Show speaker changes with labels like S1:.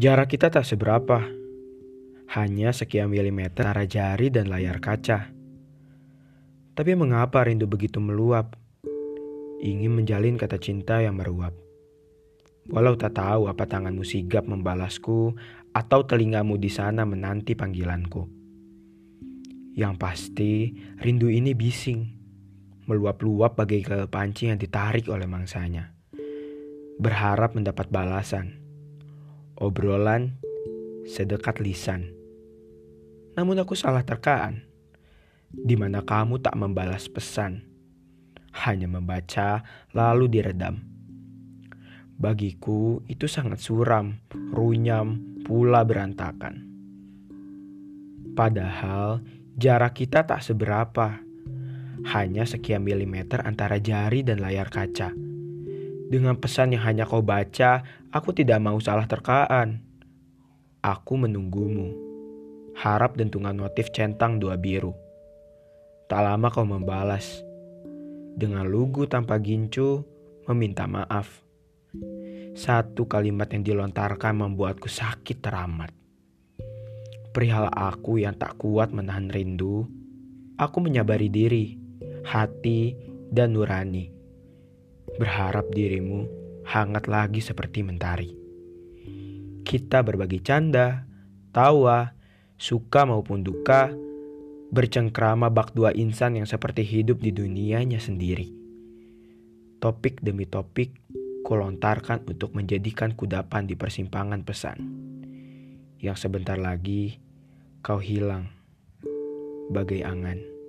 S1: Jarak kita tak seberapa, hanya sekian milimeter antara jari dan layar kaca. Tapi mengapa rindu begitu meluap? Ingin menjalin kata cinta yang meruap. Walau tak tahu apa tanganmu sigap membalasku atau telingamu di sana menanti panggilanku. Yang pasti, rindu ini bising, meluap-luap bagai pancing yang ditarik oleh mangsanya. Berharap mendapat balasan. Obrolan sedekat lisan. Namun aku salah terkaan, di mana kamu tak membalas pesan, hanya membaca lalu diredam. Bagiku itu sangat suram, runyam, pula berantakan. Padahal jarak kita tak seberapa, hanya sekian milimeter antara jari dan layar kaca. Dengan pesan yang hanya kau baca, aku tidak mau salah terkaan. Aku menunggumu. Harap dentungan notif centang dua biru. Tak lama kau membalas. Dengan lugu tanpa gincu, meminta maaf. Satu kalimat yang dilontarkan membuatku sakit teramat. Perihal aku yang tak kuat menahan rindu, aku menyabari diri, hati, dan nurani. Berharap dirimu hangat lagi seperti mentari. Kita berbagi canda, tawa, suka maupun duka, bercengkrama bak dua insan yang seperti hidup di dunianya sendiri. Topik demi topik kulontarkan untuk menjadikan kudapan di persimpangan pesan. Yang sebentar lagi kau hilang bagai angan.